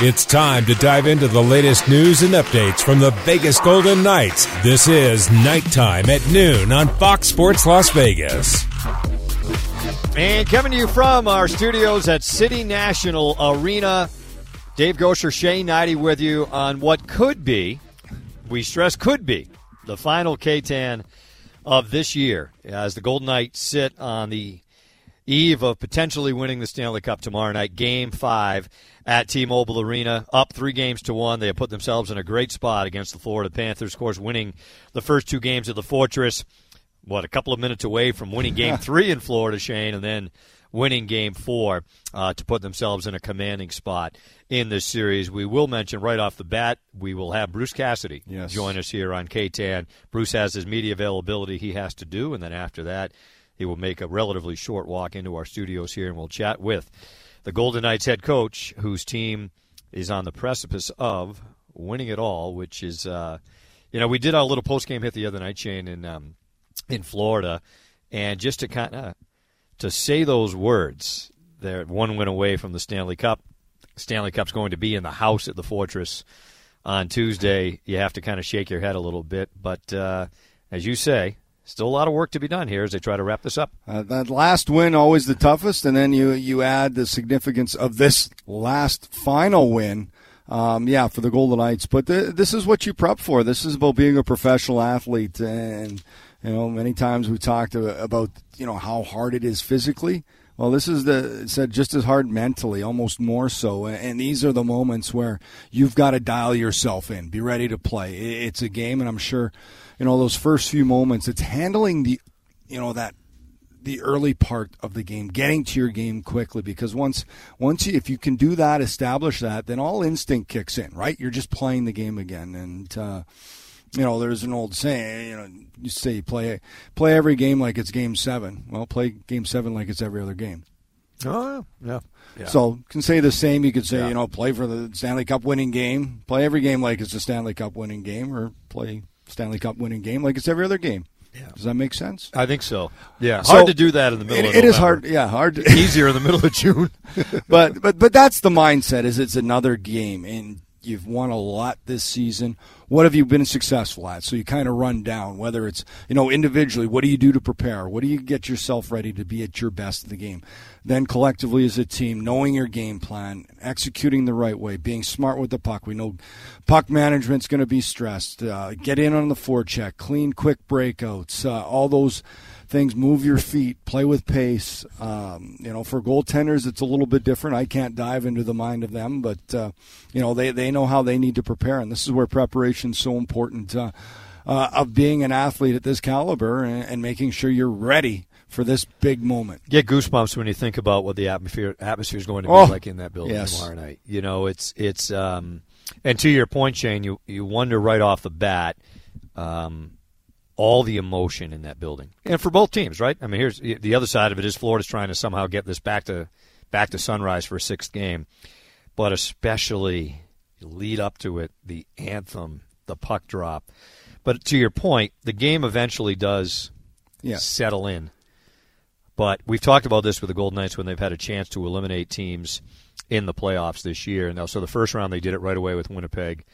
It's time to dive into the latest news and updates from the Vegas Golden Knights. This is Knight Time at noon on Fox Sports Las Vegas. And coming to you from our studios at City National Arena, Dave Goucher, Shane Hnidy with you on what could be, we stress could be, the final KTAN of this year as the Golden Knights sit on the eve of potentially winning the Stanley Cup tomorrow night, game five at T-Mobile Arena, up three games to one. They have put themselves in a great spot against the Florida Panthers. Of course, winning the first two games of the Fortress. What a couple of minutes away from winning Game Three in Florida, Shane, and then winning Game Four uh, to put themselves in a commanding spot in this series. We will mention right off the bat we will have Bruce Cassidy yes. join us here on KTAN. Bruce has his media availability he has to do, and then after that, he will make a relatively short walk into our studios here, and we'll chat with the Golden Knights head coach, whose team is on the precipice of winning it all, which is, uh, you know, we did our little post game hit the other night, Shane, in um, in Florida, and just to kind of to say those words, they're one win away from the Stanley Cup. Stanley Cup's going to be in the house at the Fortress on Tuesday. You have to kind of shake your head a little bit, but uh, as you say, still a lot of work to be done here as they try to wrap this up. Uh, that last win always the toughest, and then you you add the significance of this last final win. Um, yeah, for the Golden Knights. But this is what you prep for. This is about being a professional athlete, and you know, many times we talked about you know how hard it is physically. Well, this is the said just as hard mentally, almost more so. And these are the moments where you've got to dial yourself in, be ready to play. It's a game, and I'm sure you know those first few moments. It's handling the, you know that the early part of the game, getting to your game quickly because once once you, if you can do that, establish that, then all instinct kicks in, right? You're just playing the game again, and uh, you know there's an old saying, you know, you say play play every game like it's game seven. Well, play game seven like it's every other game. Oh yeah. yeah. So can say the same. You could say, Yeah. you know, play for the Stanley Cup winning game. Play every game like it's a Stanley Cup winning game, or play Stanley Cup winning game like it's every other game. Yeah. Does that make sense? I think so. Yeah, So- hard to do that in the middle. It- of it is hard. Yeah, hard. To, Easier in the middle of June. but but but that's the mindset. Is it's another game, and you've won a lot this season. What have you been successful at? So you kind of run down whether it's you know individually. What do you do to prepare? What do you get yourself ready to be at your best in the game? Then collectively as a team, knowing your game plan, executing the right way, being smart with the puck. We know puck management's going to be stressed. Uh, get in on the forecheck, clean, quick breakouts, uh, all those things. Move your feet, play with pace. Um, you know, for goaltenders, it's a little bit different. I can't dive into the mind of them, but uh, you know, they they know how they need to prepare, and this is where preparation is so important. Uh, uh, of being an athlete at this caliber and, and making sure you're ready for this big moment. Get goosebumps when you think about what the atmosphere atmosphere is going to be Oh, like in that building yes. tomorrow night. You know, it's it's um, and to your point, Shane, you you wonder right off the bat. Um, all the emotion in that building, and for both teams, right? I mean, here's the other side of it: is Florida's trying to somehow get this back to back to Sunrise for a sixth game, but especially lead up to it, the anthem, the puck drop. But to your point, the game eventually does Yeah. settle in. But we've talked about this with the Golden Knights when they've had a chance to eliminate teams in the playoffs this year. Now, so the first round they did it right away with Winnipeg.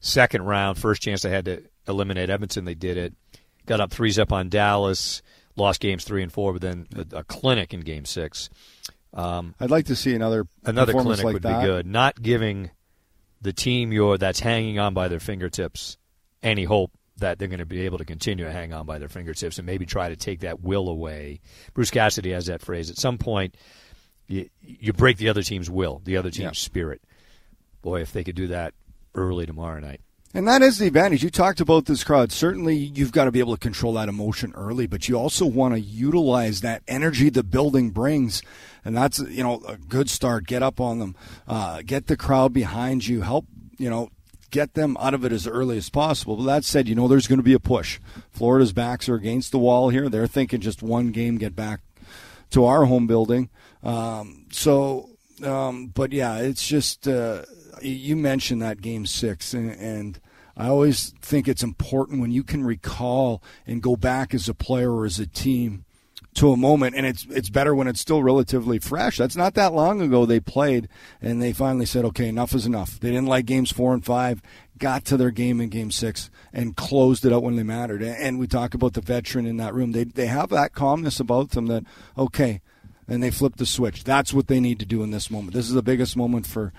Second round, first chance they had to eliminate Edmonton, they did it. Got up three zip on Dallas, lost games three and four, but then a, a clinic in game six. Um, I'd like to see another another clinic like would that. be good. Not giving the team your that's hanging on by their fingertips any hope that they're going to be able to continue to hang on by their fingertips and maybe try to take that will away. Bruce Cassidy has that phrase. At some point, you, you break the other team's will, the other team's Yeah. spirit. Boy, if they could do that early tomorrow night. And that is the advantage. You talked about this crowd. Certainly, you've got to be able to control that emotion early, but you also want to utilize that energy the building brings. And that's, you know, a good start. Get up on them. Uh, get the crowd behind you. Help, you know, get them out of it as early as possible. But that said, you know, there's going to be a push. Florida's backs are against the wall here. They're thinking just one game, get back to our home building. Um, so, um, but yeah, it's just uh, you mentioned that game six, and, and I always think it's important when you can recall and go back as a player or as a team to a moment, and it's it's better when it's still relatively fresh. That's not that long ago they played, and they finally said, "Okay, enough is enough." They didn't like games four and five, got to their game in game six, and closed it out when they mattered. And we talk about the veteran in that room; they they have that calmness about them that okay, and they flip the switch. That's what they need to do in this moment. This is the biggest moment for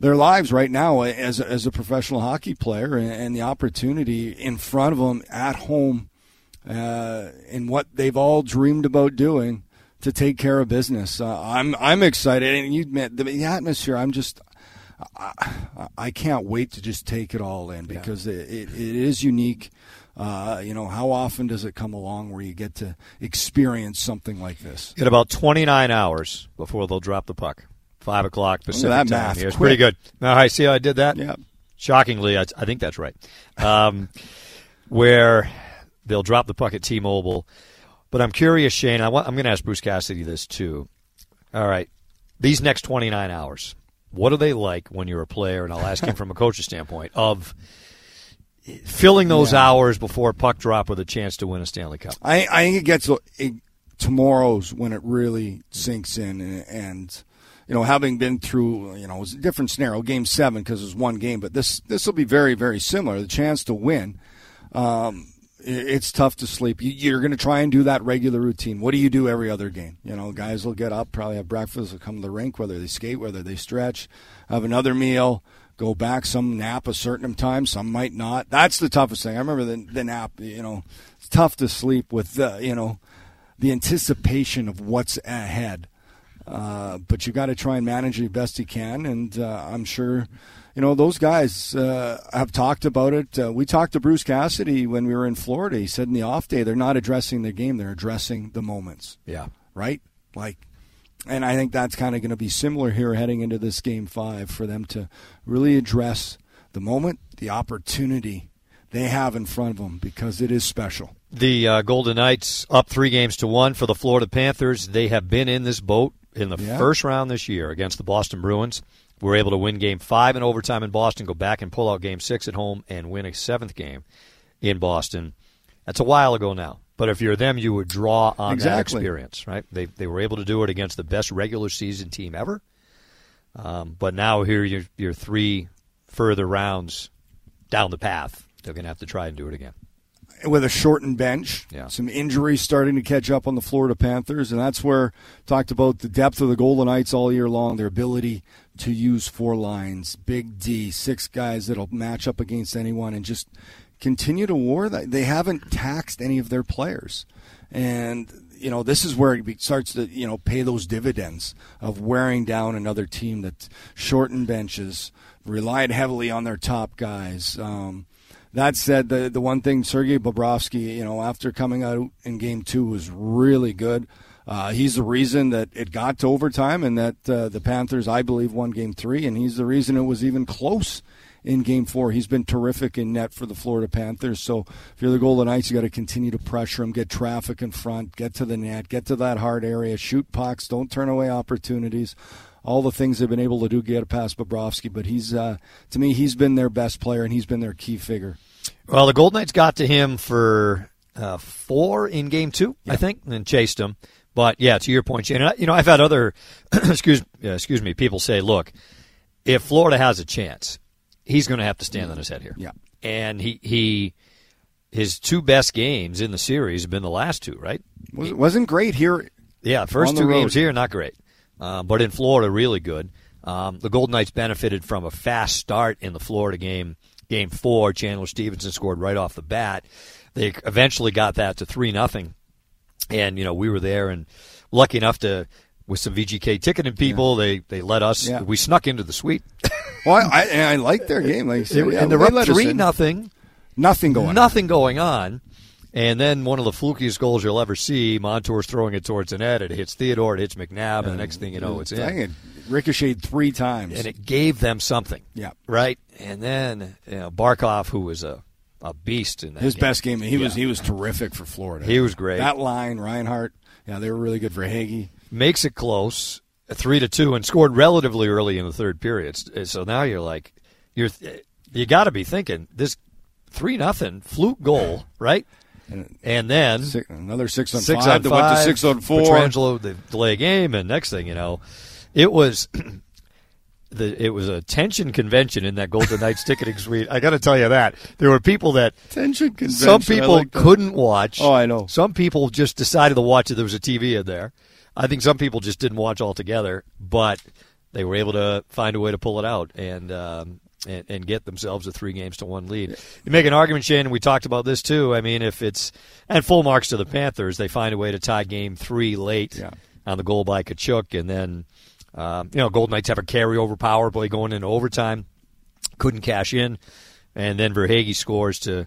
their lives right now as a, as a professional hockey player, and, and the opportunity in front of them at home uh, in what they've all dreamed about doing to take care of business. Uh, I'm I'm excited, and you met the atmosphere. I'm just. I, I, can't wait to just take it all in because yeah. it, it, it is unique. Uh, you know, how often does it come along where you get to experience something like this? In about 29 hours before they'll drop the puck. 5 o'clock Pacific that time. Math, It's pretty good. Now, I see how I did that? Yeah. Shockingly, I, I think that's right. Um, where They'll drop the puck at T-Mobile. But I'm curious, Shane. I want, I'm going to ask Bruce Cassidy this too. All right, these next 29 hours, what are they like when you're a player? And I'll ask him from a coach's standpoint of filling those yeah. hours before puck drop with a chance to win a Stanley Cup. I, I think it gets it, tomorrow's when it really sinks in, and, and you know, having been through, you know, it was a different scenario, game seven because it was one game, but this this will be very very similar. The chance to win. Um, it's tough to sleep. You're going to try and do that regular routine. What do you do every other game? You know, guys will get up, probably have breakfast, will come to the rink, whether they skate, whether they stretch, have another meal, go back, some nap a certain time, some might not. That's the toughest thing. I remember the, the nap, you know, it's tough to sleep with the, you know, the anticipation of what's ahead. Uh, but you got to try and manage it best you can, and uh, I'm sure you know, those guys uh, have talked about it. Uh, we talked to Bruce Cassidy when we were in Florida. He said in the off day, they're not addressing the game, they're addressing the moments. Yeah. Right? Like, and I think that's kind of going to be similar here heading into this game five for them to really address the moment, the opportunity they have in front of them because it is special. The uh, Golden Knights up three games to one for the Florida Panthers. They have been in this boat in the yeah. first round this year against the Boston Bruins We were able to win game five in overtime in Boston, go back and pull out game six at home, and win a seventh game in Boston. That's a while ago now. But if you're them, you would draw on exactly. that experience, right? They, they were able to do it against the best regular season team ever. Um, but now here you're, you're three further rounds down the path. They're going to have to try and do it again with a shortened bench. Yeah. Some injuries starting to catch up on the Florida Panthers, and that's where talked about the depth of the Golden Knights all year long, their ability to use four lines, big D, six guys that'll match up against anyone and just continue to war. They haven't taxed any of their players. And you know, this is where it starts to, you know, pay those dividends of wearing down another team that shortened benches, relied heavily on their top guys. Um, that said, the the one thing Sergei Bobrovsky, you know, after coming out in Game Two, was really good. Uh, he's the reason that it got to overtime and that uh, the Panthers, I believe, won Game Three, and he's the reason it was even close in Game Four. He's been terrific in net for the Florida Panthers. So if you're the Golden Knights, you got to continue to pressure them, get traffic in front, get to the net, get to that hard area, shoot pucks, don't turn away opportunities all the things they've been able to do get past Bobrovsky. But he's, uh, to me, he's been their best player and he's been their key figure. Well, the Golden Knights got to him for uh, four in game two, yeah. I think, and chased him. But yeah, to your point, Shane, you know, I've had other excuse uh, excuse me people say, look, if Florida has a chance, he's going to have to stand on his head here. Yeah, and he he his two best games in the series have been the last two, right? Was, wasn't great here. Yeah, first two games here not great. Uh, but in Florida, really good. Um, the Golden Knights benefited from a fast start in the Florida game. Game four, Chandler Stephenson scored right off the bat. They eventually got that to three nothing, and you know we were there and lucky enough to with some VGK ticketing people. Yeah. They they let us. Yeah. We snuck into the suite. well, I, I, I like their game. Like said, yeah, and they're up three nothing. Nothing going. Nothing on. going on. And then one of the flukiest goals you'll ever see, Montour's throwing it towards the net. It hits Theodore, it hits McNabb, and the next thing you know, it's in. It ricocheted three times. And it gave them something. Yeah. Right? And then you know, Barkov, who was a, a beast in that His game. best game. He yeah. was he was terrific for Florida. He was great. That line, Reinhart, yeah, they were really good Verhaeghe. Makes it close, three to two, and scored relatively early in the third period. Uh, so now you're like, you're you got to be thinking this three nothing fluke goal, right? And then six, another six on six five on five, went to six on four. Pietrangelo, the delay game, and next thing you know, it was the it was a tension convention in that Golden Knights ticketing suite. I got to tell you that there were people that Tension convention. some people like couldn't watch. Oh, I know. Some people just decided to watch it. There was a TV in there. I think some people just didn't watch altogether, but they were able to find a way to pull it out and. Um, and, and get themselves a three games to one lead. You make an argument, Shane, and we talked about this too. I mean, if it's and full marks to the Panthers, they find a way to tie game three late Yeah. on the goal by Tkachuk, and then um, you know Golden Knights have a carryover power play going into overtime, couldn't cash in, and then Verhaeghe scores to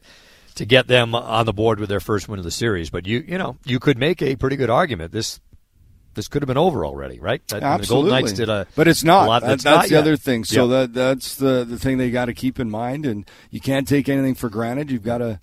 to get them on the board with their first win of the series. But you you know you could make a pretty good argument this. This could have been over already, right? That- The Absolutely. Golden Knights did a, but it's not. a lot that's, that's not the yet. other thing. So Yeah. that that's the the thing they got to keep in mind, and you can't take anything for granted. You've got to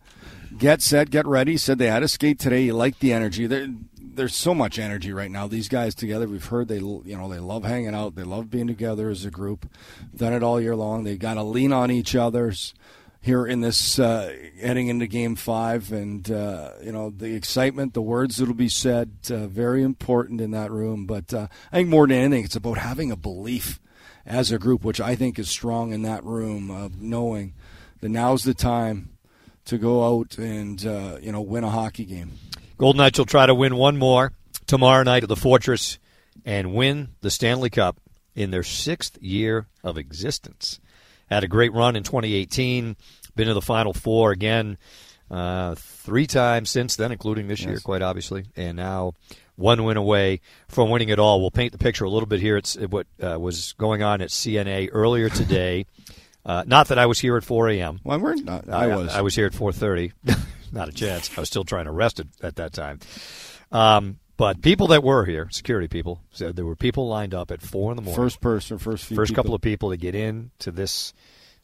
get set, get ready. Said they had to skate today. You like the energy. There, there's so much energy right now. These guys together. We've heard they you know they love hanging out. They love being together as a group. Done it all year long. They got to lean on each other's. Here in this uh, heading into Game Five, and uh, you know the excitement, the words that'll be said, uh, very important in that room. But uh, I think more than anything, it's about having a belief as a group, which I think is strong in that room of knowing that now's the time to go out and uh, you know win a hockey game. Golden Knights will try to win one more tomorrow night at the Fortress and win the Stanley Cup in their sixth year of existence. Had a great run in 2018, been to the Final Four again uh, three times since then, including this year, quite obviously, and now one win away from winning it all. We'll paint the picture a little bit here. It's what uh, was going on at CNA earlier today. Uh, not that I was here at 4 a.m. Well, we're not. I was. I was here at 4:30. Not a chance. I was still trying to rest it at that time. Um, but people that were here, security people, said there were people lined up at four in the morning. first person, first few First people. couple of people to get in to this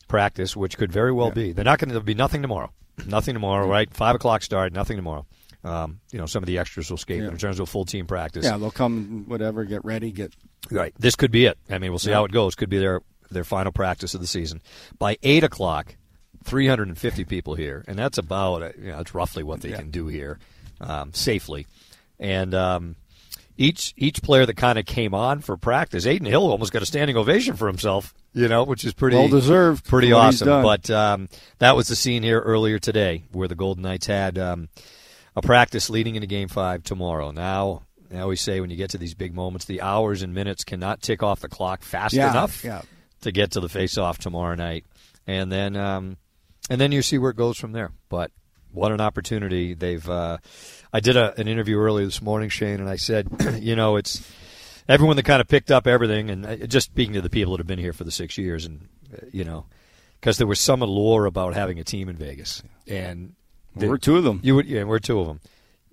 practice, which could very well be. They're not going to be nothing tomorrow. Nothing tomorrow, right? Five o'clock start. Nothing tomorrow. Um, you know, some of the extras will skate Yeah. in terms of full team practice. Yeah, they'll come. Whatever. Get ready. Get. Right. This could be it. I mean, we'll see Yeah. how it goes. Could be their their final practice of the season. By eight o'clock, 350 people here, and that's about uh, you know that's roughly what they Yeah. can do here um, safely. And um, each each player that kind of came on for practice, Adin Hill almost got a standing ovation for himself. You know, which is pretty Well deserved pretty for what he's awesome. But um, that was the scene here earlier today, where the Golden Knights had um, a practice leading into Game Five tomorrow. Now, I always say when you get to these big moments, the hours and minutes cannot tick off the clock fast Yeah, enough yeah. to get to the face-off tomorrow night, and then um, and then you see where it goes from there. But what an opportunity they've. Uh, I did a, an interview earlier this morning, Shane, and I said, you know, it's everyone that kind of picked up everything, and uh, just speaking to the people that have been here for the six years, and uh, you know, because there was some allure about having a team in Vegas, and the- We're two of them. you would, yeah, we're two of them.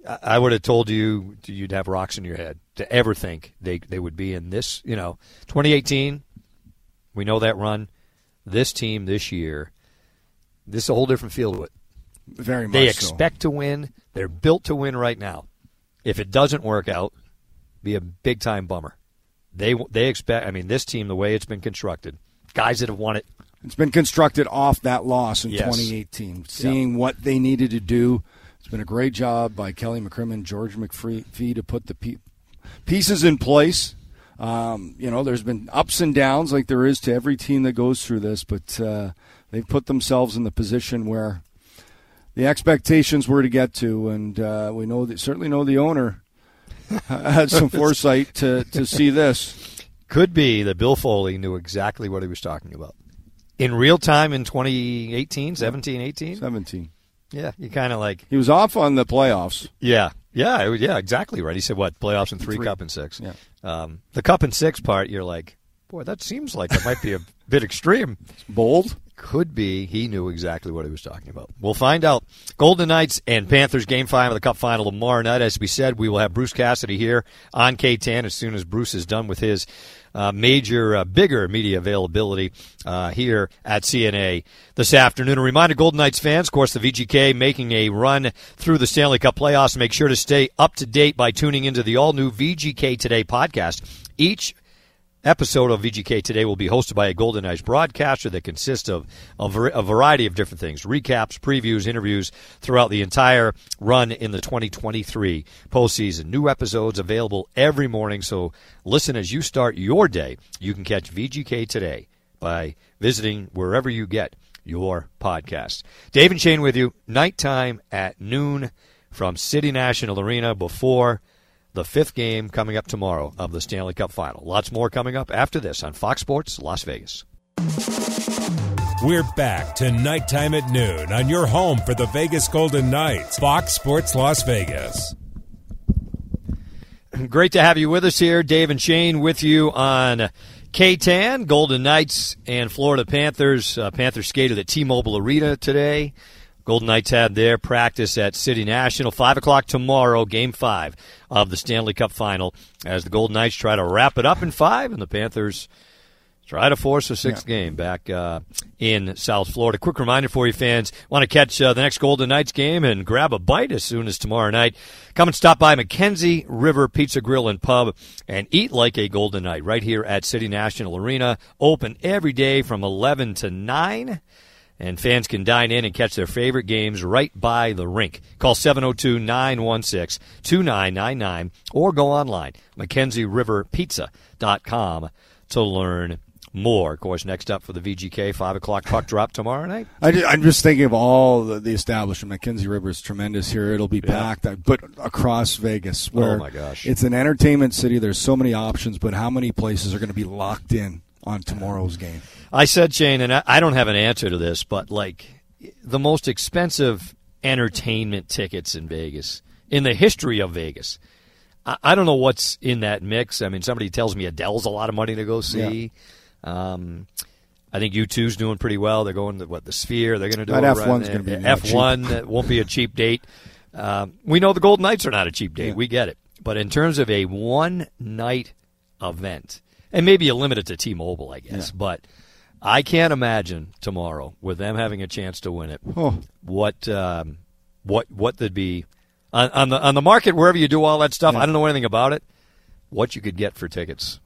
I I would have told you you'd have rocks in your head to ever think they they would be in this. You know, 2018. We know that run. This team this year, this is a whole different feel to it. Very much. They so. expect to win. They're built to win right now. If it doesn't work out, be a big time bummer. They they expect. I mean, this team, the way it's been constructed, guys that have won it. It's been constructed off that loss in Yes. 2018. Seeing what they needed to do. It's been a great job by Kelly McCrimmon, George McPhee to put the pe- pieces in place. Um, you know, there's been ups and downs like there is to every team that goes through this, but uh, they've put themselves in the position where the expectations were to get to, and uh, we know that certainly know the owner had some foresight to, to see this. Could be that Bill Foley knew exactly what he was talking about. In real time in 2018, 17, 18? 17. Yeah, you kind of like, He was off on the playoffs. yeah, yeah, it was- yeah, exactly right. He said, what, playoffs and three, Three. cup and six. Yeah. Um, the cup and six part, you're like, boy, that seems like it might be a bit extreme. Bold. Could be he knew exactly what he was talking about. We'll find out. Golden Knights and Panthers game five of the Cup final tomorrow night. As we said, we will have Bruce Cassidy here on KTAN as soon as Bruce is done with his uh, major, uh, bigger media availability uh, here at CNA this afternoon. A reminder, Golden Knights fans, of course, the VGK making a run through the Stanley Cup playoffs. Make sure to stay up to date by tuning into the all new VGK Today podcast. Each episode of VGK today will be hosted by a Golden Knights broadcaster that consists of a, a, variety of different things recaps, previews, interviews throughout the entire run in the 2023 postseason. New episodes available every morning, so listen as you start your day. You can catch VGK today by visiting wherever you get your podcast. Dave and Shane with you, Knight Time at noon from City National Arena before the fifth game coming up tomorrow of the Stanley Cup Final. Lots more coming up after this on Fox Sports Las Vegas. We're back to Knight Time at noon on your home for the Vegas Golden Knights, Fox Sports Las Vegas. Great to have you with us here. Dave and Shane with you on KTAN, Golden Knights and Florida Panthers. Uh, Panthers skated at T-Mobile Arena today. Golden Knights had their practice at City National. 5 o'clock tomorrow, game 5 of the Stanley Cup Final as the Golden Knights try to wrap it up in 5 and the Panthers try to force a sixth yeah. game back uh, in South Florida. Quick reminder for you fans want to catch uh, the next Golden Knights game and grab a bite as soon as tomorrow night. Come and stop by Mackenzie River Pizza Grill and Pub and eat like a Golden Knight right here at City National Arena. Open every day from 11 to 9 and fans can dine in and catch their favorite games right by the rink. Call 702-916-2999 or go online, MackenzieRiverPizza.com to learn more. Of course, next up for the VGK, 5 o'clock puck drop tomorrow night. I am just thinking of all the, the, establishment. Mackenzie River is tremendous here. It'll be yeah. packed, uh, but across Vegas. Oh, where oh, my gosh. It's an entertainment city. There's so many options, but how many places are going to be locked in on tomorrow's game? I said, Shane, and I don't have an answer to this, but like the most expensive entertainment tickets in Vegas, in the history of Vegas. I, don't know what's in that mix. I mean, somebody tells me Adele's a lot of money to go see. Yeah. Um, I think U2's doing pretty well. They're going to what the Sphere. They're going to do that F1's going to be F1 won't be a cheap date. Um, we know the Golden Knights are not a cheap date. Yeah. We get it. But in terms of a one night event, and maybe you limit it to T-Mobile, I guess, yeah. but I can't imagine tomorrow with them having a chance to win it. Oh. What um, what what would be on, on, the on the market wherever you do all that stuff? Yeah. I don't know anything about it. What you could get for tickets?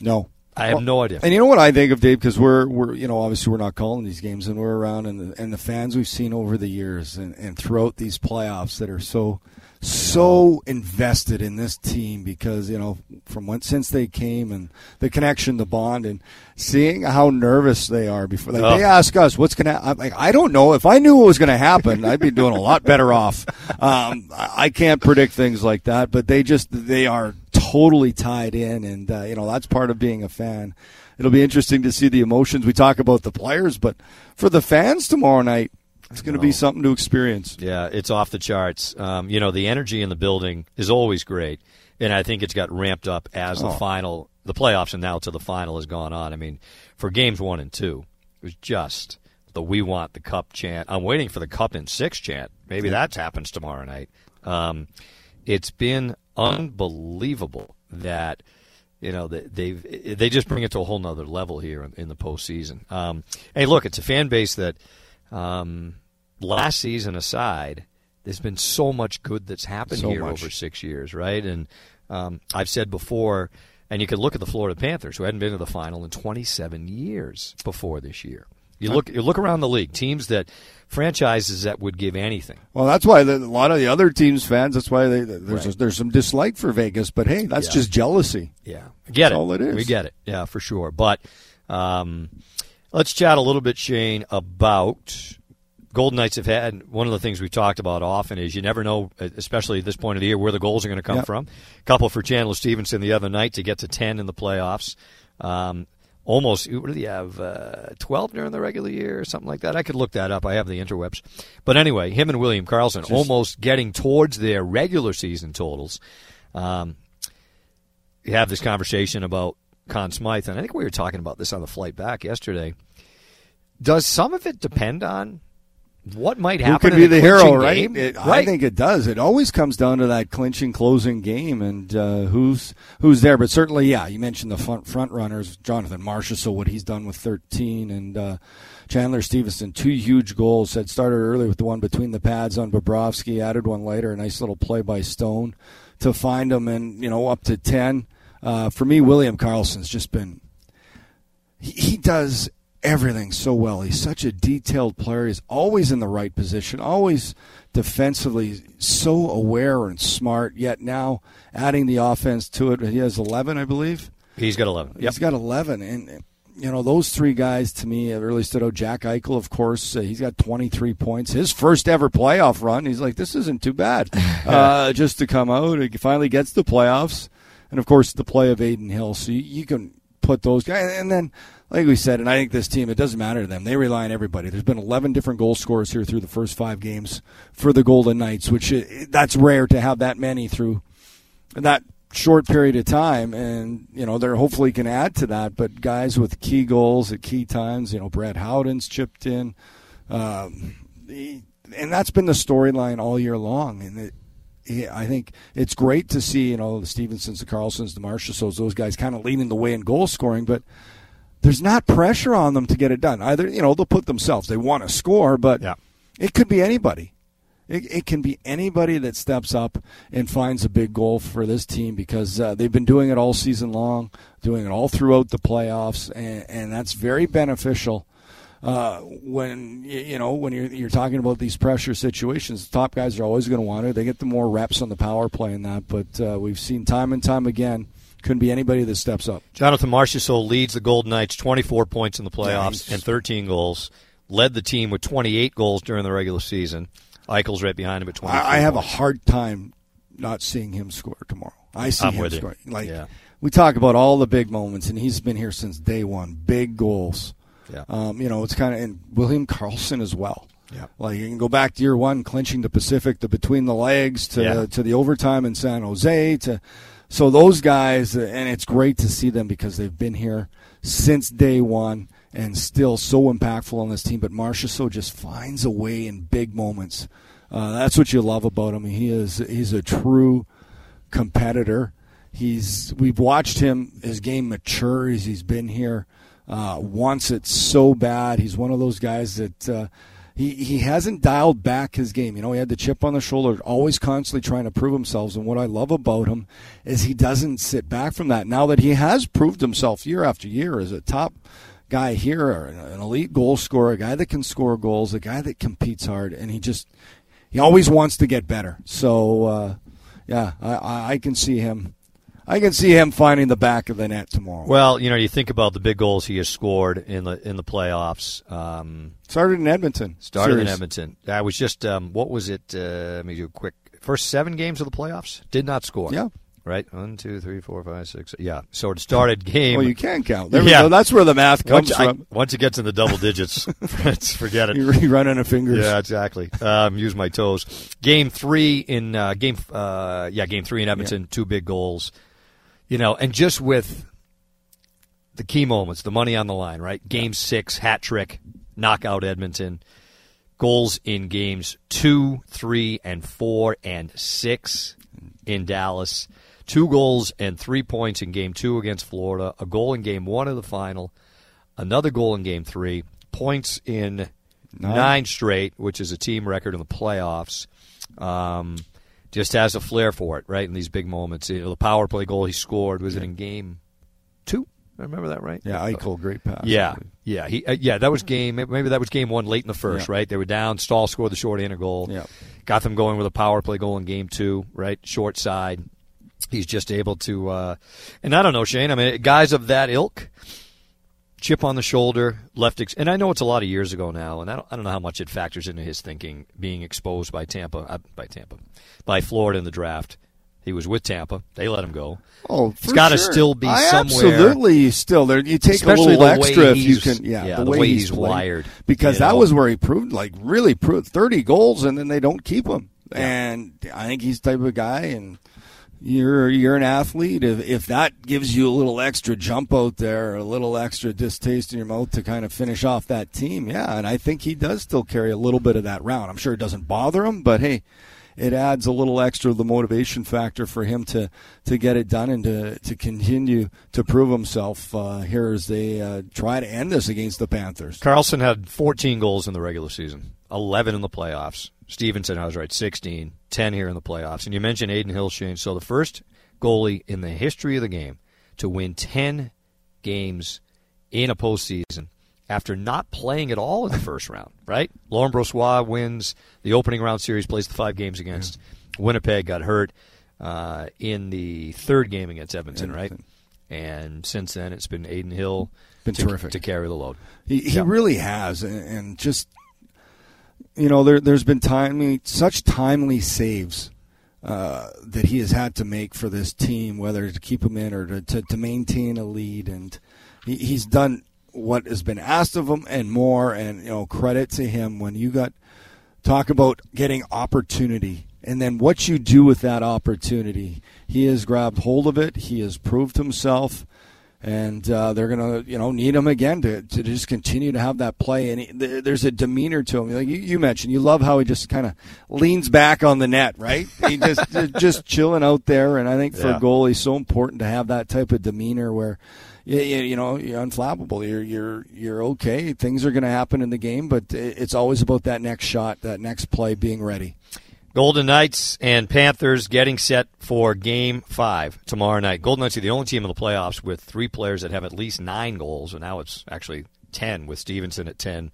No, I have well, no idea. And you know what I think of Dave because we're we're you know obviously we're not calling these games and we're around and the, and the fans we've seen over the years and, and throughout these playoffs that are so so invested in this team because you know from when since they came and the connection, the bond, and seeing how nervous they are before like, oh. they ask us what's gonna. I'm like I don't know. If I knew what was gonna happen, I'd be doing a lot better off. Um, I can't predict things like that, but they just they are totally tied in, and uh, you know that's part of being a fan. It'll be interesting to see the emotions. We talk about the players, but for the fans tomorrow night, it's going to be something to experience. Yeah, it's off the charts. Um, you know, the energy in the building is always great, and I think it's got ramped up as oh. the final, the playoffs, and now to the final has gone on. I mean, for games one and two, it was just the "We want the cup" chant. I'm waiting for the "Cup in six chant. Maybe yeah. that happens tomorrow night. Um, it's been unbelievable that you know they've they just bring it to a whole nother level here in, in the postseason. Um, hey, look, it's a fan base that um, last season aside, there's been so much good that's happened so here much. over six years, right? And um, I've said before, and you can look at the Florida Panthers, who hadn't been to the final in 27 years before this year. You look, you look around the league, teams that franchises that would give anything. Well, that's why the, a lot of the other teams fans. That's why they, there's right. a, there's some dislike for Vegas, but hey, that's yeah. just jealousy. Yeah, get that's it. All it is. We get it. Yeah, for sure. But um, let's chat a little bit, Shane, about Golden Knights have had one of the things we've talked about often is you never know, especially at this point of the year, where the goals are going to come yep. from. A couple for Chandler Stephenson the other night to get to ten in the playoffs. Um, almost what did he have? Uh, Twelve during the regular year or something like that. I could look that up. I have the interwebs. But anyway, him and William Karlsson Just, almost getting towards their regular season totals. Um, you have this conversation about Conn Smythe, and I think we were talking about this on the flight back yesterday. Does some of it depend on what might happen. Who could be the hero, right? It, right? I think it does. It always comes down to that clinching closing game and uh, who's who's there. But certainly, yeah, you mentioned the front front runners, Jonathan Marchessault, what he's done with 13, and uh, Chandler Stephenson, two huge goals. Had started early with the one between the pads on Bobrovsky, added one later. A nice little play by Stone to find him, and you know up to 10. uh, for me, William Karlsson's just been. He, he does everything so well. He's such a detailed player. He's always in the right position, always defensively so aware and smart. Yet now adding the offense to it, he has 11, I believe. He's got 11. Yep. He's got 11, and you know those three guys to me have really stood out. Jack Eichel, of course, uh, he's got 23 points. His first ever playoff run. He's like, this isn't too bad, uh, just to come out. He finally gets the playoffs, and of course the play of Adin Hill. So you, you can put those guys, and then like we said, and I think this team, it doesn't matter to them. They rely on everybody. There's been 11 different goal scorers here through the first five games for the Golden Knights, which that's rare to have that many through that short period of time. And, you know, they're hopefully can add to that. But guys with key goals at key times, you know, Brett Howden's chipped in. Um, and that's been the storyline all year long. And it, I think it's great to see, you know, the Stephensons, the Karlssons, the Marchessaults, those guys kind of leading the way in goal scoring. But there's not pressure on them to get it done. Either you know they'll put themselves. They want to score, but yeah. it could be anybody. It, it, can be anybody that steps up and finds a big goal for this team because uh, they've been doing it all season long, doing it all throughout the playoffs, and, and that's very beneficial. Uh, when you know when you're you're talking about these pressure situations, the top guys are always going to want it. They get the more reps on the power play and that, but uh, we've seen time and time again couldn't be anybody that steps up. Jonathan Marchessault leads the Golden Knights 24 points in the playoffs yeah, and 13 goals. Led the team with 28 goals during the regular season. Eichel's right behind him at 20. I, I have a hard time not seeing him score tomorrow. I see I'm him scoring. Like yeah. we talk about all the big moments, and he's been here since day one. Big goals. Yeah. Um, you know, it's kind of and William Karlsson as well. Yeah. Like you can go back to year one, clinching the Pacific, the between the legs to Yeah. to the overtime in San Jose to so those guys, and it's great to see them because they've been here since day one and still so impactful on this team. But Marchessault just finds a way in big moments. Uh, that's what you love about him. He is he's a true competitor. He's we've watched him his game mature as he's been here. Uh, wants it so bad. He's one of those guys that. Uh, he, he hasn't dialed back his game. You know, he had the chip on the shoulder, always constantly trying to prove himself. And what I love about him is he doesn't sit back from that. Now that he has proved himself year after year as a top guy here, an elite goal scorer, a guy that can score goals, a guy that competes hard, and he just he always wants to get better. So uh, yeah, I, I can see him I can see him finding the back of the net tomorrow. Well, you know, you think about the big goals he has scored in the in the playoffs. Um, started in Edmonton. started in Edmonton. I was just um, what was it? Uh, let me do a quick. First seven games of the playoffs did not score. Yeah. Right. One, two, three, four, five, six. Yeah. So it started game. Well, you can count. There Yeah. That's where the math comes once, I- from. once it gets in the double digits, forget it. You're running a fingers. Yeah, exactly. Um, use my toes. Game three in uh, game, uh, yeah, game three in Edmonton. Two big goals. You know, and just with the key moments, the money on the line, right? Game six, hat trick, knockout Edmonton. Goals in games two, three, and four, and six in Dallas. Two goals and three points in game two against Florida. A goal in game one of the final. Another goal in game three. Points in Nine. nine, straight, which is a team record in the playoffs. Um, just has a flair for it, right? In these big moments, you know, the power play goal he scored was it in game two? I remember that right? Yeah, Eichel, great pass. Yeah, yeah, he, uh, yeah. That was game. Maybe that was game one, late in the first, Yeah. right? They were down. Stall scored the short inner goal. Yeah. got them going with a power play goal in game two, right? Short side. He's just able to, uh, and I don't know, Shane. I mean, guys of that ilk, chip on the shoulder, left, ex- and I know it's a lot of years ago now, and I don't, I don't know how much it factors into his thinking being exposed by Tampa, uh, by Tampa, by Florida in the draft. He was with Tampa. They let him go. Oh, It's gotta still be I somewhere- Absolutely, still there. You take Especially a little extra if you can. Yeah, yeah, the, the way, way he's, he's wired, Because that know? was where he proved, like, really proved thirty goals, and then they don't keep him. And I think he's the type of guy, and you're you're an athlete. If if that gives you a little extra jump out there, a little extra distaste in your mouth to kind of finish off that team, yeah. And I think he does still carry a little bit of that round. I'm sure it doesn't bother him, but hey it adds a little extra the motivation factor for him to to get it done and to to continue to prove himself uh, here as they uh, try to end this against the Panthers. Karlsson had 14 goals in the regular season, 11 in the playoffs. Stephenson, I was right, 16, 10 here in the playoffs. And you mentioned Adin Hill, Shane. So the first goalie in the history of the game to win 10 games in a postseason after not playing at all in the first round, right? Laurent Brossoit wins the opening round series, plays the five games against yeah. Winnipeg, got hurt uh, in the third game against Edmonton, Edmonton, right? And since then, it's been Aiden Hill been to, terrific to carry the load. He, he really has, and just you know, there, has been time, such timely saves uh, that he has had to make for this team, whether to keep him in or to, to, to maintain a lead, and he, he's done what has been asked of him and more. And you know, credit to him when you got talk about getting opportunity and then what you do with that opportunity. He has grabbed hold of it. He has proved himself and uh, they're going to you know need him again to, to just continue to have that play. And he, there's a demeanor to him. Like you, you mentioned, you love how he just kind of leans back on the net, right? He just just chilling out there. And I think for yeah. a goalie, it's so important to have that type of demeanor where. You, you know, you're unflappable. You're you're you're okay. Things are going to happen in the game, but it's always about that next shot, that next play, being ready. Golden Knights and Panthers getting set for game five tomorrow night. Golden Knights are the only team in the playoffs with three players that have at least nine goals, and now it's actually 10 with Stephenson at 10,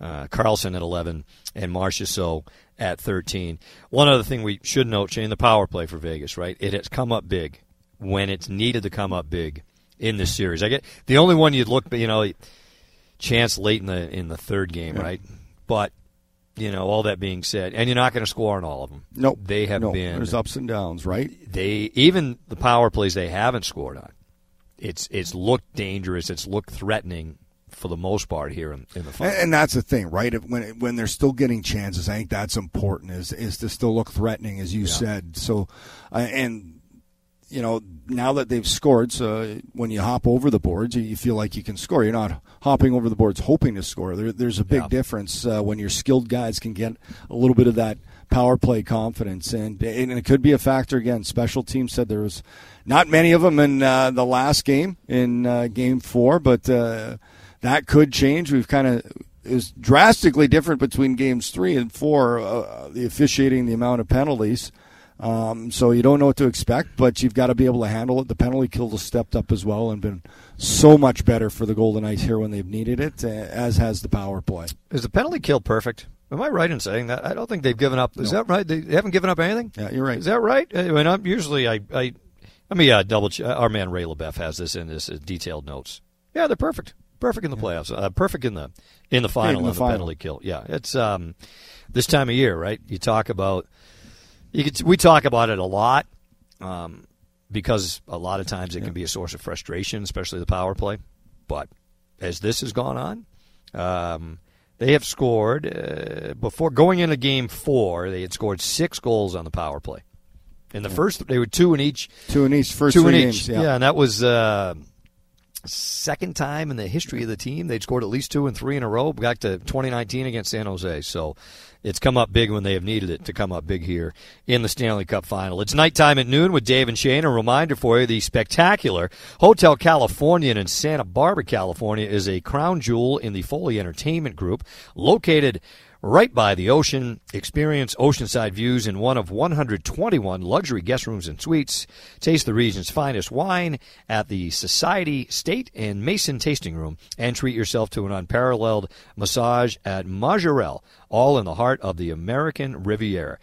uh, Karlsson at 11, and Marchessault at 13. One other thing we should note, Shane, the power play for Vegas, right? It has come up big when it's needed to come up big in this series. I get the only one you'd look, you know, chance late in the in the third game, yeah. right? But you know, all that being said, and you're not going to score on all of them. Nope. They have nope. been. There's ups and downs, right? They even the power plays they haven't scored on. It's it's looked dangerous. It's looked threatening for the most part here in, in the final. And, and that's the thing, right? When when they're still getting chances, I think that's important. Is is to still look threatening, as you yeah. said. So, uh, and you know, now that they've scored, so when you hop over the boards, you feel like you can score. You're not hopping over the boards hoping to score. There, there's a big yeah. difference uh, when your skilled guys can get a little bit of that power play confidence, and and it could be a factor again. Special teams said there was not many of them in uh, the last game in uh, Game Four, but uh, that could change. We've kind of is drastically different between games three and four. Uh, the officiating, the amount of penalties. Um, so you don't know what to expect, but you've got to be able to handle it. The penalty kill has stepped up as well and been so much better for the Golden Knights here when they've needed it, as has the power play. Is the penalty kill perfect? Am I right in saying that? I don't think they've given up. Is no. that right? They haven't given up anything. Yeah, you're right. Is that right? I mean, I'm usually I, I let me uh, double. Check. Our man Ray LeBeff has this in his uh, detailed notes. Yeah, they're perfect. Perfect in the playoffs. Uh, perfect in the in the final in the, the final. penalty kill. Yeah, it's um, this time of year, right? You talk about could, we talk about it a lot um, because a lot of times it yeah. can be a source of frustration, especially the power play. But as this has gone on, um, they have scored uh, before going into game four. They had scored six goals on the power play. In the yeah. first, they were two in each. Two in each first two in games. Yeah. yeah, and that was uh, second time in the history of the team they'd scored at least two and three in a row back to 2019 against San Jose. So it's come up big when they have needed it to come up big here in the Stanley Cup final. It's Knight Time at noon with Dave and Shane. A reminder for you the spectacular Hotel Californian in Santa Barbara, California is a crown jewel in the Foley Entertainment Group located right by the ocean. Experience oceanside views in one of 121 luxury guest rooms and suites. Taste the region's finest wine at the Society State and Mason Tasting Room and treat yourself to an unparalleled massage at Majorelle, all in the heart of the American Riviera.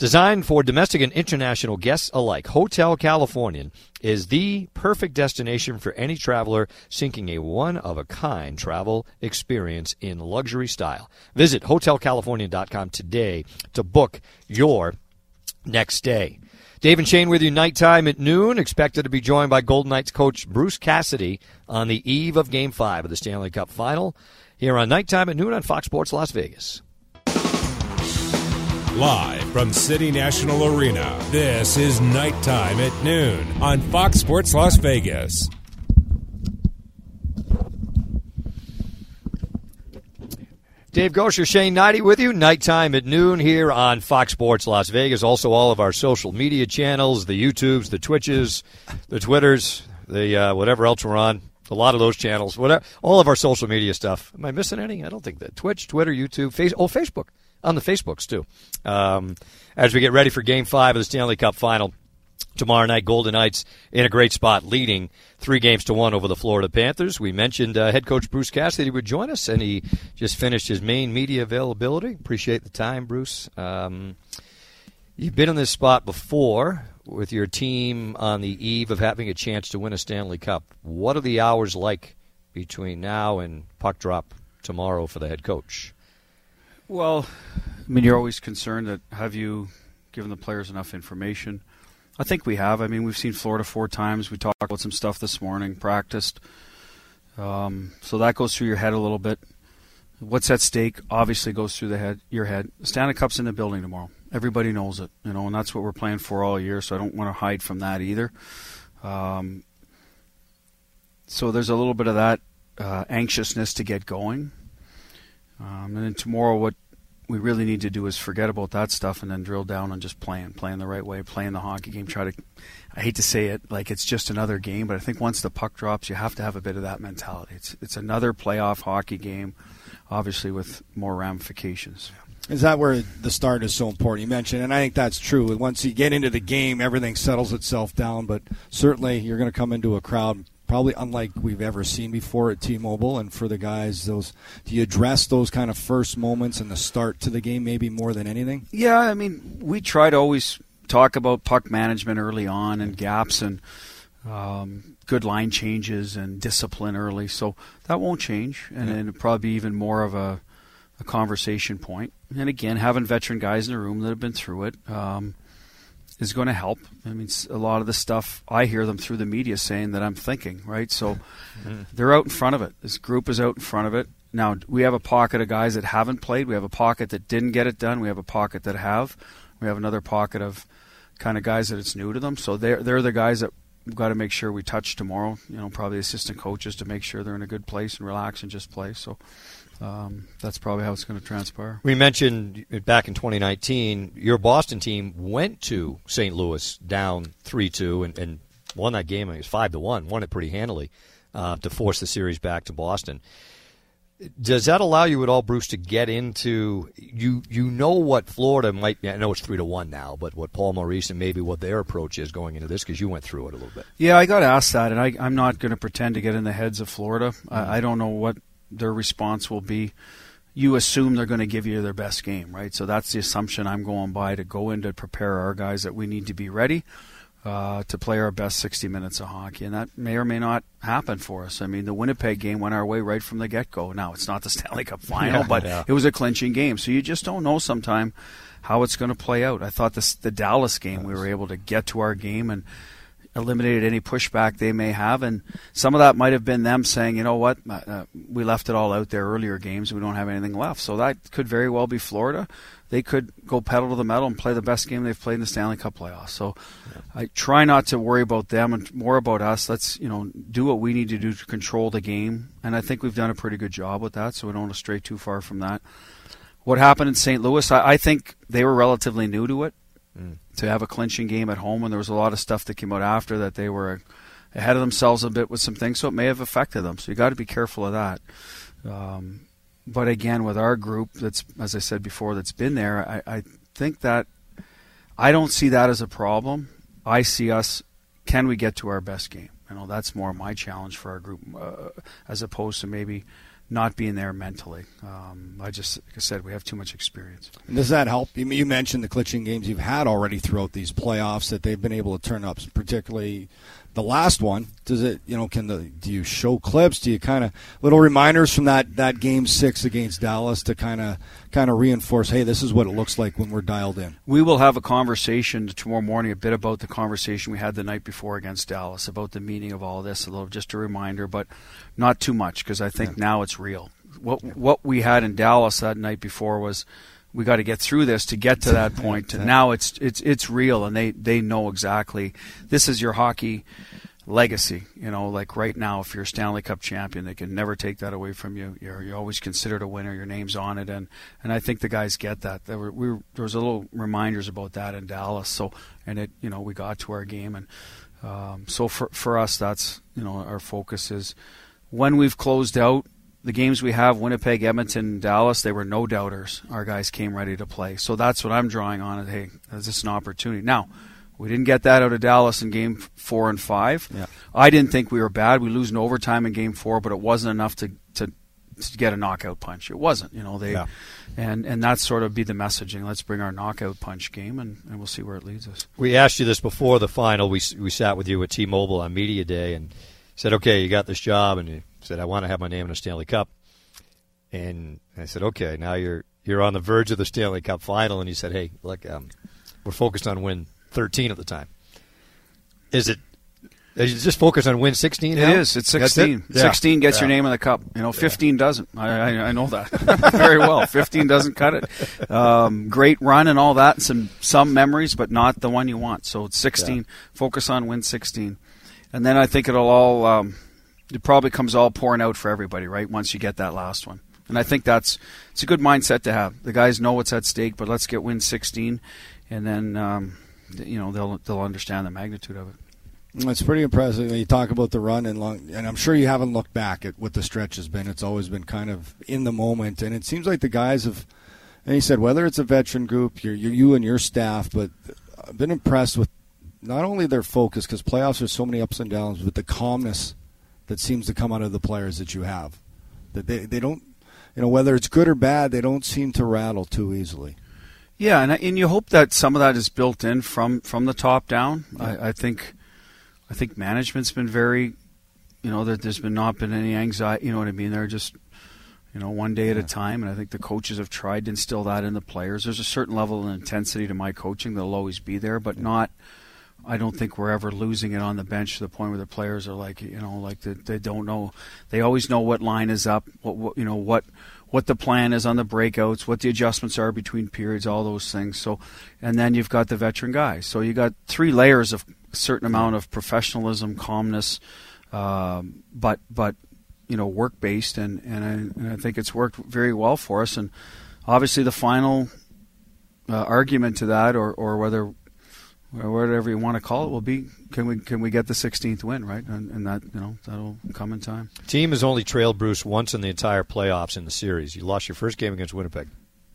Designed for domestic and international guests alike, Hotel Californian is the perfect destination for any traveler seeking a one of a kind travel experience in luxury style. Visit hotelcalifornian.com today to book your next stay. Dave and Shane with you Knight Time at noon. Expected to be joined by Golden Knights coach Bruce Cassidy on the eve of Game 5 of the Stanley Cup Final here on Knight Time at noon on Fox Sports Las Vegas. Live from City National Arena, this is Knight Time at Noon on Fox Sports Las Vegas. Dave Goucher, Shane Hnidy with you. Knight Time at noon here on Fox Sports Las Vegas. Also, all of our social media channels the YouTubes, the Twitches, the Twitters, the uh, whatever else we're on. A lot of those channels, whatever, all of our social media stuff. Am I missing any? I don't think that. Twitch, Twitter, YouTube, face, oh, Facebook on the Facebooks too. Um, as we get ready for Game Five of the Stanley Cup Final tomorrow night. Golden Knights in a great spot, leading three games to one over the Florida Panthers. We mentioned uh, head coach Bruce Cassidy would join us, and he just finished his main media availability. Appreciate the time, Bruce. Um, you've been in this spot before with your team on the eve of having a chance to win a Stanley Cup. What are the hours like between now and puck drop tomorrow for the head coach? Well, I mean, you're always concerned that have you given the players enough information? I think we have. I mean, we've seen Florida four times. We talked about some stuff this morning, practiced. Um, so that goes through your head a little bit. What's at stake obviously goes through the head, your head. Stanley Cup's in the building tomorrow. Everybody knows it, you know, and that's what we're playing for all year. So I don't want to hide from that either. Um, so there's a little bit of that uh, anxiousness to get going. Um, and then tomorrow, what we really need to do is forget about that stuff and then drill down on just playing, playing the right way, playing the hockey game. Try to, I hate to say it, like it's just another game, but I think once the puck drops, you have to have a bit of that mentality. It's it's another playoff hockey game, obviously with more ramifications. Is that where the start is so important? You mentioned, and I think that's true. Once you get into the game, everything settles itself down. But certainly, you're going to come into a crowd probably unlike we've ever seen before at T-Mobile. And for the guys, those do you address those kind of first moments and the start to the game maybe more than anything? Yeah, I mean, we try to always talk about puck management early on and gaps and um, good line changes and discipline early. So that won't change, and yeah. it'll probably be even more of a, a, conversation point. And again, having veteran guys in the room that have been through it. Um, is going to help. I mean, a lot of the stuff I hear them through the media saying that I'm thinking, right? So mm-hmm. they're out in front of it. This group is out in front of it. Now we have a pocket of guys that haven't played. We have a pocket that didn't get it done. We have a pocket that have. We have another pocket of kind of guys that it's new to them. So they're they're the guys that we've got to make sure we touch tomorrow. You know, probably assistant coaches to make sure they're in a good place and relax and just play. So um, that's probably how it's going to transpire. We mentioned back in 2019, your Boston team went to St. Louis down 3 2 and, and, won that game. I think it was 5 to 1, won it pretty handily uh, to force the series back to Boston. Does that allow you at all, Bruce, to get into you? You know what Florida might. I know it's three to one now, but what Paul Maurice and maybe what their approach is going into this because you went through it a little bit. Yeah, I got asked that, and I, am not going to pretend to get in the heads of Florida. Mm-hmm. I, I don't know what their response will be you assume they're going to give you their best game, right? So that's the assumption I'm going by to go in to prepare our guys that we need to be ready uh, to play our best 60 minutes of hockey. And that may or may not happen for us. I mean, the Winnipeg game went our way right from the get go. Now, it's not the Stanley Cup final, yeah, but yeah. it was a clinching game. So you just don't know sometime how it's going to play out. I thought this, the Dallas game, we were able to get to our game and eliminated any pushback they may have. And some of that might have been them saying, you know what, uh, uh, we left it all out there earlier games. We don't have anything left. So that could very well be Florida. They could go pedal to the metal and play the best game they've played in the Stanley Cup playoffs. So yeah. I try not to worry about them and more about us. Let's you know do what we need to do to control the game, and I think we've done a pretty good job with that. So we don't want to stray too far from that. What happened in St. Louis, I, I think they were relatively new to it mm. To have a clinching game at home. And there was a lot of stuff that came out after that they were ahead of themselves a bit with some things, so it may have affected them. So you got to be careful of that. Um, but again, with our group, that's as I said before, that's been there, I, I think that I don't see that as a problem. I see us. Can we get to our best game? You know, that's more my challenge for our group, uh, as opposed to maybe not being there mentally. Um, I just, like I said, we have too much experience. And does that help? You mentioned the clinching games you've had already throughout these playoffs that they've been able to turn up, particularly the last one. Does it, you know, can the do you show clips? Do you kind of little reminders from that that game six against Dallas to kind of kind of reinforce? Hey, this is what it looks like when we're dialed in. We will have a conversation tomorrow morning, a bit about the conversation we had the night before against Dallas about the meaning of all this. A little, just a reminder, but not too much because I think yeah. now it's real. What what we had in Dallas that night before was we got to get through this to get to that point. And now it's it's it's real, and they they know exactly this is your hockey legacy. You know, like right now, if you're a Stanley Cup champion, they can never take that away from you. You're, you're always considered a winner. Your name's on it, and and I think the guys get that. There were, we were, there was a little reminders about that in Dallas. So and it you know we got to our game, and um, so for for us, that's you know our focus is when we've closed out the games we have Winnipeg, Edmonton, Dallas, they were no doubters. Our guys came ready to play. So that's what I'm drawing on. Hey, is this an opportunity? Now, We didn't get that out of Dallas in game four and five. Yeah. I didn't think we were bad. We lose in overtime in game four, but it wasn't enough to, to, to get a knockout punch. It wasn't. You know, they Yeah. and and that's sort of be the messaging. Let's bring our knockout punch game and, and we'll see where it leads us. We asked you this before the final. We we sat with you at T-Mobile on media day and said, "Okay, you got this job," and you said, "I want to have my name in a Stanley Cup." And I said, "Okay, now you're you're on the verge of the Stanley Cup final," and you said, "Hey, look, um, we're focused on win 13 at the time. Is it?" Is it just focus on win 16 It now? is. It's 16. it? Yeah. 16 gets your name in the cup. You know, 15 doesn't. I, I, I know that very well. 15 doesn't cut it. Um, great run and all that, and some some memories, but not the one you want. So it's 16. Focus on win 16, and then I think it'll all. Um, it probably comes all pouring out for everybody, right? Once you get that last one, and I think that's it's a good mindset to have. The guys know what's at stake, but let's get win 16, and then um, you know they'll they'll understand the magnitude of it. It's pretty impressive when you talk about the run and long, and I'm sure you haven't looked back at what the stretch has been. It's always been kind of in the moment, and it seems like the guys have. And he said whether it's a veteran group, you you and your staff, but I've been impressed with not only their focus because playoffs are so many ups and downs, but the calmness that seems to come out of the players that you have. That they they don't, you know, whether it's good or bad, they don't seem to rattle too easily. Yeah, and and you hope that some of that is built in from from the top down. I, I think, I think management's been very, you know, that there's been not been any anxiety. You know what I mean? They're just, you know, one day at a time. And I think the coaches have tried to instill that in the players. There's a certain level of intensity to my coaching that'll always be there, but not. I don't think we're ever losing it on the bench to the point where the players are like, you know, like they, they don't know. They always know what line is up, what, what you know, what what the plan is on the breakouts, what the adjustments are between periods, all those things. So, and then you've got the veteran guys. So you got three layers of a certain amount of professionalism, calmness, um, but but you know work based, and and I, and I think it's worked very well for us. And obviously, the final uh, argument to that, or or whether or whatever you want to call it, will be can we can we get the 16th win, right? And, and that you know that'll come in time. Team has only trailed Bruce once in the entire playoffs in the series. You lost your first game against Winnipeg.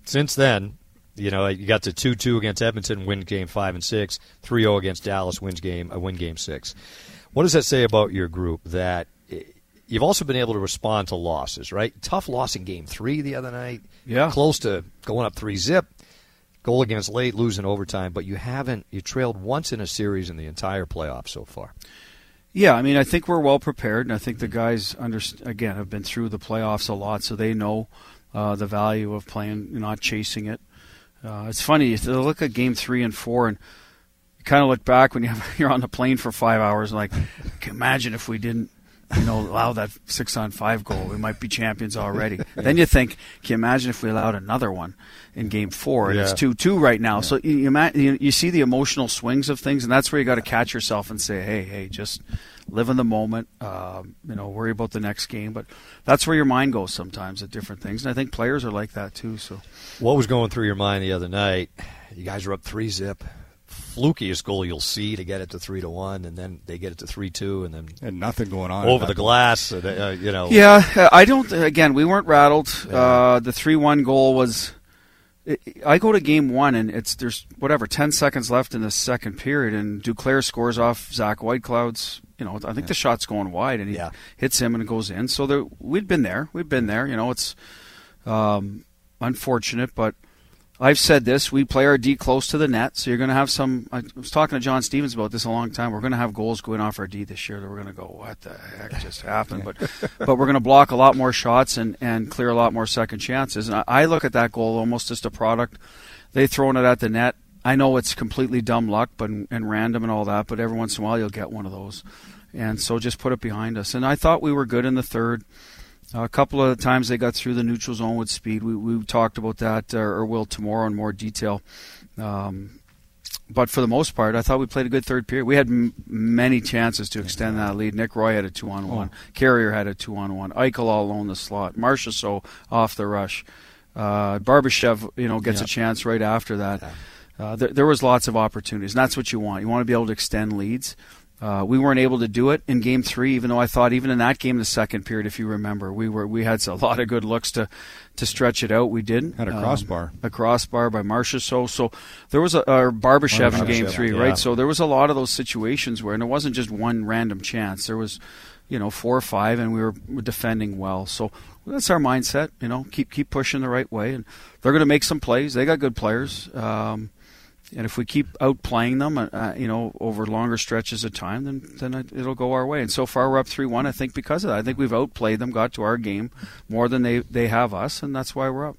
Since then, you know you got to two two against Edmonton, win game five and six, 3-0 against Dallas, wins game, uh, win game six. What does that say about your group? That eh, you've also been able to respond to losses, right? Tough loss in game three the other night. Yeah. close to going up three zip. Goal against late, losing overtime, but you haven't. You trailed once in a series in the entire playoffs so far. Yeah, I mean, I think we're well prepared, and I think the guys under, again have been through the playoffs a lot, so they know uh, the value of playing, not chasing it. Uh, it's funny you look at game three and four, and you kind of look back when you have, you're on the plane for five hours, and like, imagine if we didn't, you know, allow that six on five goal, we might be champions already. Then you think, can you imagine if we allowed another one in game four, and it's two two right now. So you, you, you see the emotional swings of things, and that's where you got to catch yourself and say, hey, hey, just live in the moment. Um, you know, worry about the next game, but that's where your mind goes sometimes at different things, and I think players are like that too. So What was going through your mind the other night? You guys are up three zip. Flukiest goal you'll see to get it to three to one, and then they get it to three two, and then And nothing going on over the that glass. Uh, they- uh, you know, yeah, uh, I don't. Again, we weren't rattled. Uh, the three one goal was. I- I go to game one and it's there's whatever ten seconds left in the second period and Duclair scores off Zach Whitecloud's. You know, I think the shot's going wide and he Yeah. hits him and it goes in. So there, we'd been there. We'd been there. You know, it's um, unfortunate, but I've said this: we play our D close to the net, so you're going to have some. I was talking to John Stevens about this a long time. We're going to have goals going off our D this year that we're going to go, "What the heck just happened?" But but we're going to block a lot more shots and and clear a lot more second chances. And I, I look at that goal almost as a product. They thrown it at the net. I know it's completely dumb luck, but and random and all that. But every once in a while, you'll get one of those. And so just put it behind us. And I thought we were good in the third. A couple of times they got through the neutral zone with speed. We, we talked about that, uh, or will tomorrow in more detail. Um, but for the most part, I thought we played a good third period. We had m- many chances to extend that lead. Nick Roy had a two on one. Carrier had a two on one. Eichel all alone the slot. Marchessault off the rush. Uh, Barbashev, you know, gets a chance right after that. Uh, there, there was lots of opportunities, and that's what you want. You want to be able to extend leads, Uh, we weren't able to do it in Game Three, even though I thought even in that game, the second period, if you remember, we were we had a lot of good looks to to stretch it out. We didn't had a crossbar, um, a crossbar by Marcia. So so there was a, a Barbashev in Game Three, yeah. right? So there was a lot of those situations where, and it wasn't just one random chance. There was, you know, four or five, and we were defending well. So that's our mindset. You know, keep keep pushing the right way, and they're going to make some plays. They got good players. Um, and if we keep outplaying them, uh, uh, you know, over longer stretches of time, then then it'll go our way. And so far, we're up three one. I think because of that, I think we've outplayed them, got to our game more than they they have us, and that's why we're up.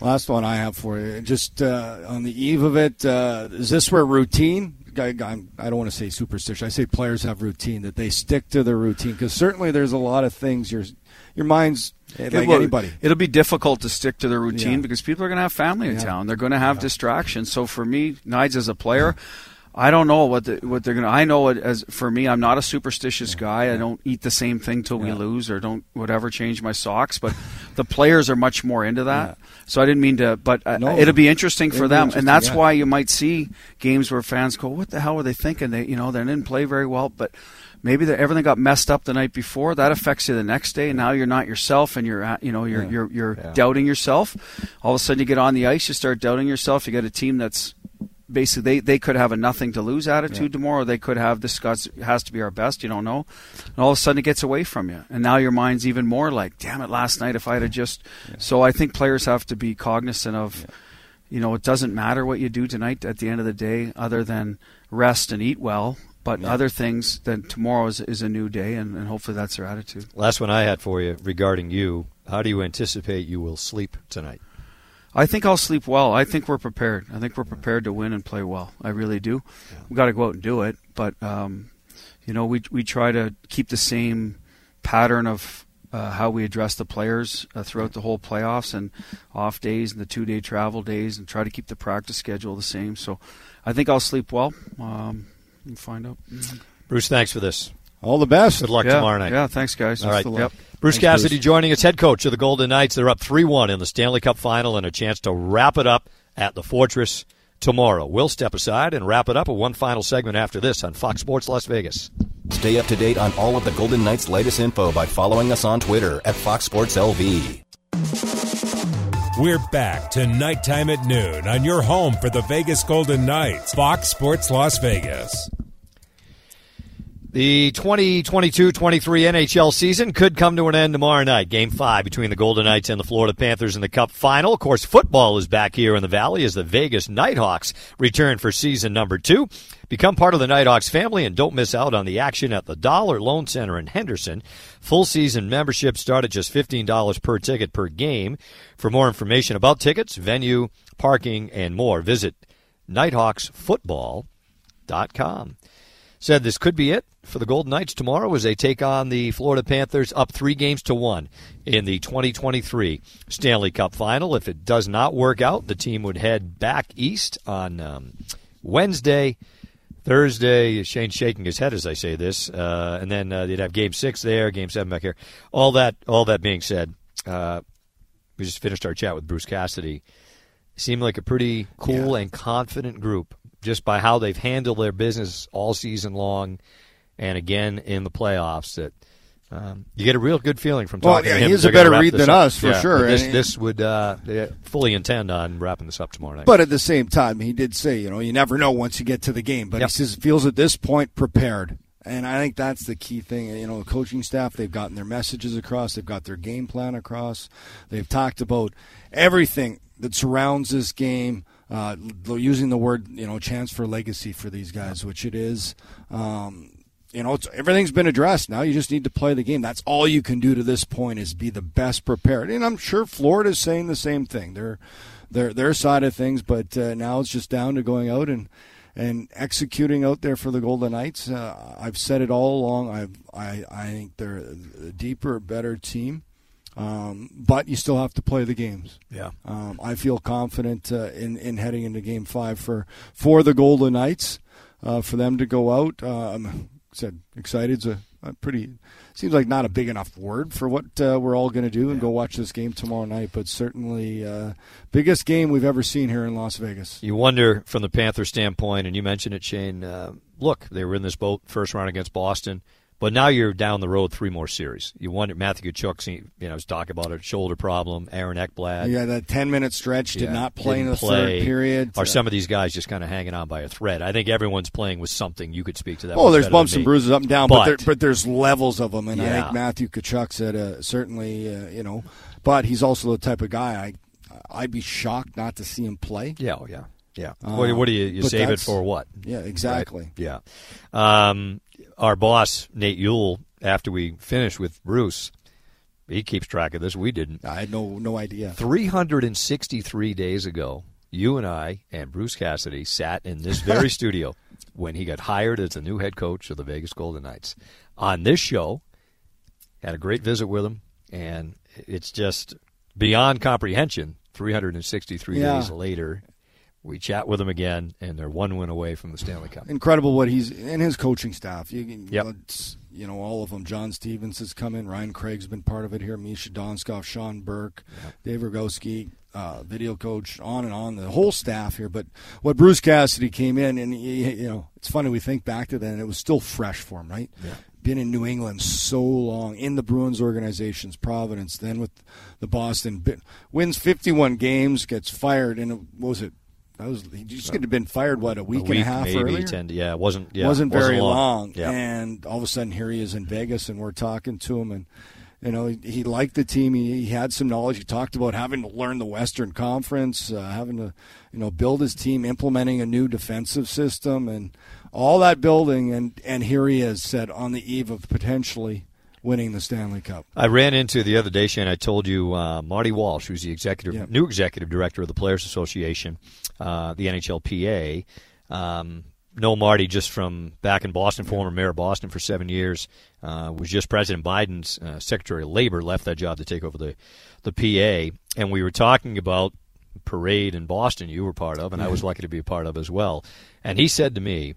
Last one I have for you, just uh, on the eve of it, uh, is this where routine? I, I don't want to say superstition. I say players have routine that they stick to their routine because certainly there's a lot of things your your mind's like it will, anybody. It'll be difficult to stick to the routine yeah. because people are going to have family in yeah. town. They're going to have yeah. distractions. So for me, Nides as a player, I don't know what the, what they're going to. I know it as for me, I'm not a superstitious guy. I don't eat the same thing till we lose or don't whatever change my socks. But the players are much more into that. So I didn't mean to, but uh, no, it'll be interesting for them, interesting, and that's why you might see games where fans go, "What the hell were they thinking?" They, you know, they didn't play very well, but maybe the, everything got messed up the night before. That affects you the next day, and now you're not yourself, and you're uh, you know you're yeah. you're you're yeah. doubting yourself. All of a sudden, you get on the ice, you start doubting yourself. You get a team that's basically they, they could have a nothing to lose attitude yeah. tomorrow. They could have this has to be our best. You don't know, and all of a sudden it gets away from you, and now your mind's even more like, damn it, last night if I had just. So I think players have to be cognizant of. You know, it doesn't matter what you do tonight at the end of the day, other than rest and eat well but yeah. other things, then tomorrow is, is a new day, and, and hopefully that's their attitude. Last one I had for you regarding you. How do you anticipate you will sleep tonight? I think I'll sleep well. I think we're prepared. I think we're prepared to win and play well. I really do. Yeah. We've got to go out and do it, but um, you know, we we try to keep the same pattern of uh, how we address the players uh, throughout the whole playoffs and off days and the two day travel days, and try to keep the practice schedule the same. So, I think I'll sleep well. Um, and find out. Mm-hmm. Bruce, thanks for this. All the best. Good luck yeah, tomorrow night. Yeah, thanks, guys. All right. Yep. Bruce thanks, Cassidy Bruce. joining us, head coach of the Golden Knights. They're up 3 1 in the Stanley Cup final and a chance to wrap it up at the Fortress tomorrow. We'll step aside and wrap it up with one final segment after this on Fox Sports Las Vegas. Stay up to date on all of the Golden Knights' latest info by following us on Twitter at Fox Sports LV. We're back to Knight Time at noon on your home for the Vegas Golden Knights, Fox Sports Las Vegas. The 2022-23 NHL season could come to an end tomorrow night. Game five between the Golden Knights and the Florida Panthers in the Cup final. Of course, football is back here in the Valley as the Vegas Knight Hawks return for season number two. Become part of the Knight Hawks family and don't miss out on the action at the Dollar Loan Center in Henderson. Full season membership start at just $15 per ticket per game. For more information about tickets, venue, parking, and more, visit knighthawksfootball.com said this could be it for the Golden Knights tomorrow as they take on the Florida Panthers up three games to one in the 2023 Stanley Cup final. If it does not work out, the team would head back east on um, Wednesday. Thursday, Shane's shaking his head as I say this, uh, and then uh, they'd have Game Six there, Game Seven back here. All that, all that being said, uh, we just finished our chat with Bruce Cassidy. Seemed like a pretty cool yeah. and confident group just by how they've handled their business all season long, and again in the playoffs. That um, you get a real good feeling from talking well, yeah, to him. He's a better read than up. us for yeah, sure. This, this, would uh, fully intend on wrapping this up tomorrow night. But at the same time, he did say, you know, you never know once you get to the game. But yep. he says feels at this point prepared. And I think that's the key thing. You know, the coaching staff, they've gotten their messages across, they've got their game plan across, they've talked about everything that surrounds this game uh, using the word you know chance for legacy for these guys, which it is. Um, you know, everything's been addressed. Now you just need to play the game. That's all you can do to this point is be the best prepared. And I'm sure Florida's saying the same thing. They're their their side of things, but uh, now it's just down to going out and and executing out there for the Golden Knights. Uh, I've said it all along. I've, I I think they're a deeper, better team. Um, but you still have to play the games. Yeah. Um, I feel confident uh, in in heading into Game Five for for the Golden Knights, uh, for them to go out. I'm said excited's a, a, pretty seems like not a big enough word for what uh, we're all going to do and go watch this game tomorrow night. But certainly uh, biggest game we've ever seen here in Las Vegas. You wonder from the Panther standpoint, and you mentioned it, Shane. Uh, look, they were in this boat first round against Boston. But now you're down the road three more series. You wonder Matthew Tkachuk, you know, was talking about a shoulder problem. Aaron Ekblad, yeah, that ten minute stretch did yeah, not play in the play. third period. Are some of these guys just kind of hanging on by a thread? I think everyone's playing with something. You could speak to that. Oh, there's bumps and bruises up and down, but, but, there, but there's levels of them, and yeah. I think Matthew Tkachuk said uh, certainly, uh, you know, but he's also the type of guy I I'd be shocked not to see him play. Yeah, oh, yeah. Yeah. What, what, do you, you save it for what? Yeah, exactly. Right? Yeah. Um, our boss, Nate Yule, after we finished with Bruce, he keeps track of this. We didn't. I had no no idea. 363 days ago, you and I and Bruce Cassidy sat in this very studio when he got hired as the new head coach of the Vegas Golden Knights. On this show, had a great visit with him, and it's just beyond comprehension. 363 yeah. days later, we chat with them again, and they're one win away from the Stanley Cup. Incredible what he's and his coaching staff. You, yep. you know, all of them. John Stevens has come in. Ryan Craig's been part of it here. Misha Donskov, Sean Burke, yep. Dave Rogowski, uh, video coach, on and on. The whole staff here. But what Bruce Cassidy came in, and he, you know, it's funny we think back to then. It was still fresh for him, right? Yeah been in New England so long in the Bruins organizations, Providence, then with the Boston, wins 51 games, gets fired, and what was it? That was he just could have been fired what a week, a week and a half maybe, earlier. 10, yeah, it wasn't yeah, wasn't very wasn't long, long. Yeah. and all of a sudden here he is in Vegas, and we're talking to him, and you know he, he liked the team. He, he, had some knowledge. He talked about having to learn the Western Conference, uh, having to you know build his team, implementing a new defensive system, and all that building, and and here he is, said on the eve of potentially winning the Stanley Cup. I ran into the other day, Shane. I told you uh, Marty Walsh, who's the executive, Yep. new executive director of the Players Association, uh, the NHLPA. Um, know Marty just from back in Boston, former mayor of Boston for seven years. Uh, was just President Biden's uh, Secretary of Labor, left that job to take over the the PA, and we were talking about parade in Boston. You were part of, and I was lucky to be a part of as well. And he said to me,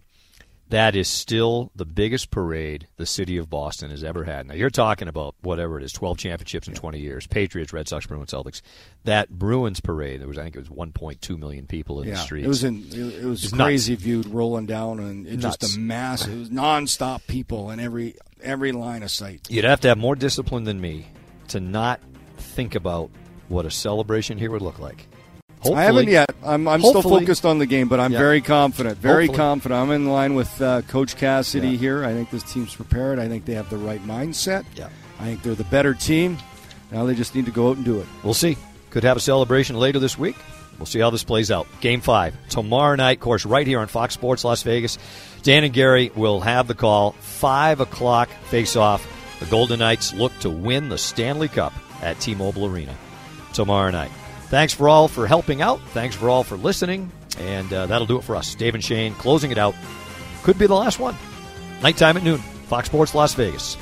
that is still the biggest parade the city of Boston has ever had. Now you're talking about whatever it is, 12 championships in 20 years, Patriots, Red Sox, Bruins, Celtics. That Bruins parade, there was I think it was 1.2 million people in yeah, the streets. it was in it was It's crazy viewed rolling down, and it Nuts. just a mass. It was nonstop people in every every line of sight. You'd have to have more discipline than me to not think about what a celebration here would look like. Hopefully, I haven't yet. I'm, I'm still focused on the game, but I'm Yeah. very confident. Very Hopefully. confident. I'm in line with uh, Coach Cassidy Yeah. here. I think this team's prepared. I think they have the right mindset. Yeah. I think they're the better team. Now they just need to go out and do it. We'll see. Could have a celebration later this week. We'll see how this plays out. Game five tomorrow night, of course, right here on Fox Sports Las Vegas. Dan and Gary will have the call. Five o'clock face off. The Golden Knights look to win the Stanley Cup at T-Mobile Arena tomorrow night. Thanks for all for helping out. Thanks for all for listening, and uh, that'll do it for us. Dave and Shane closing it out. Could be the last one. Knight Time at noon. Fox Sports Las Vegas.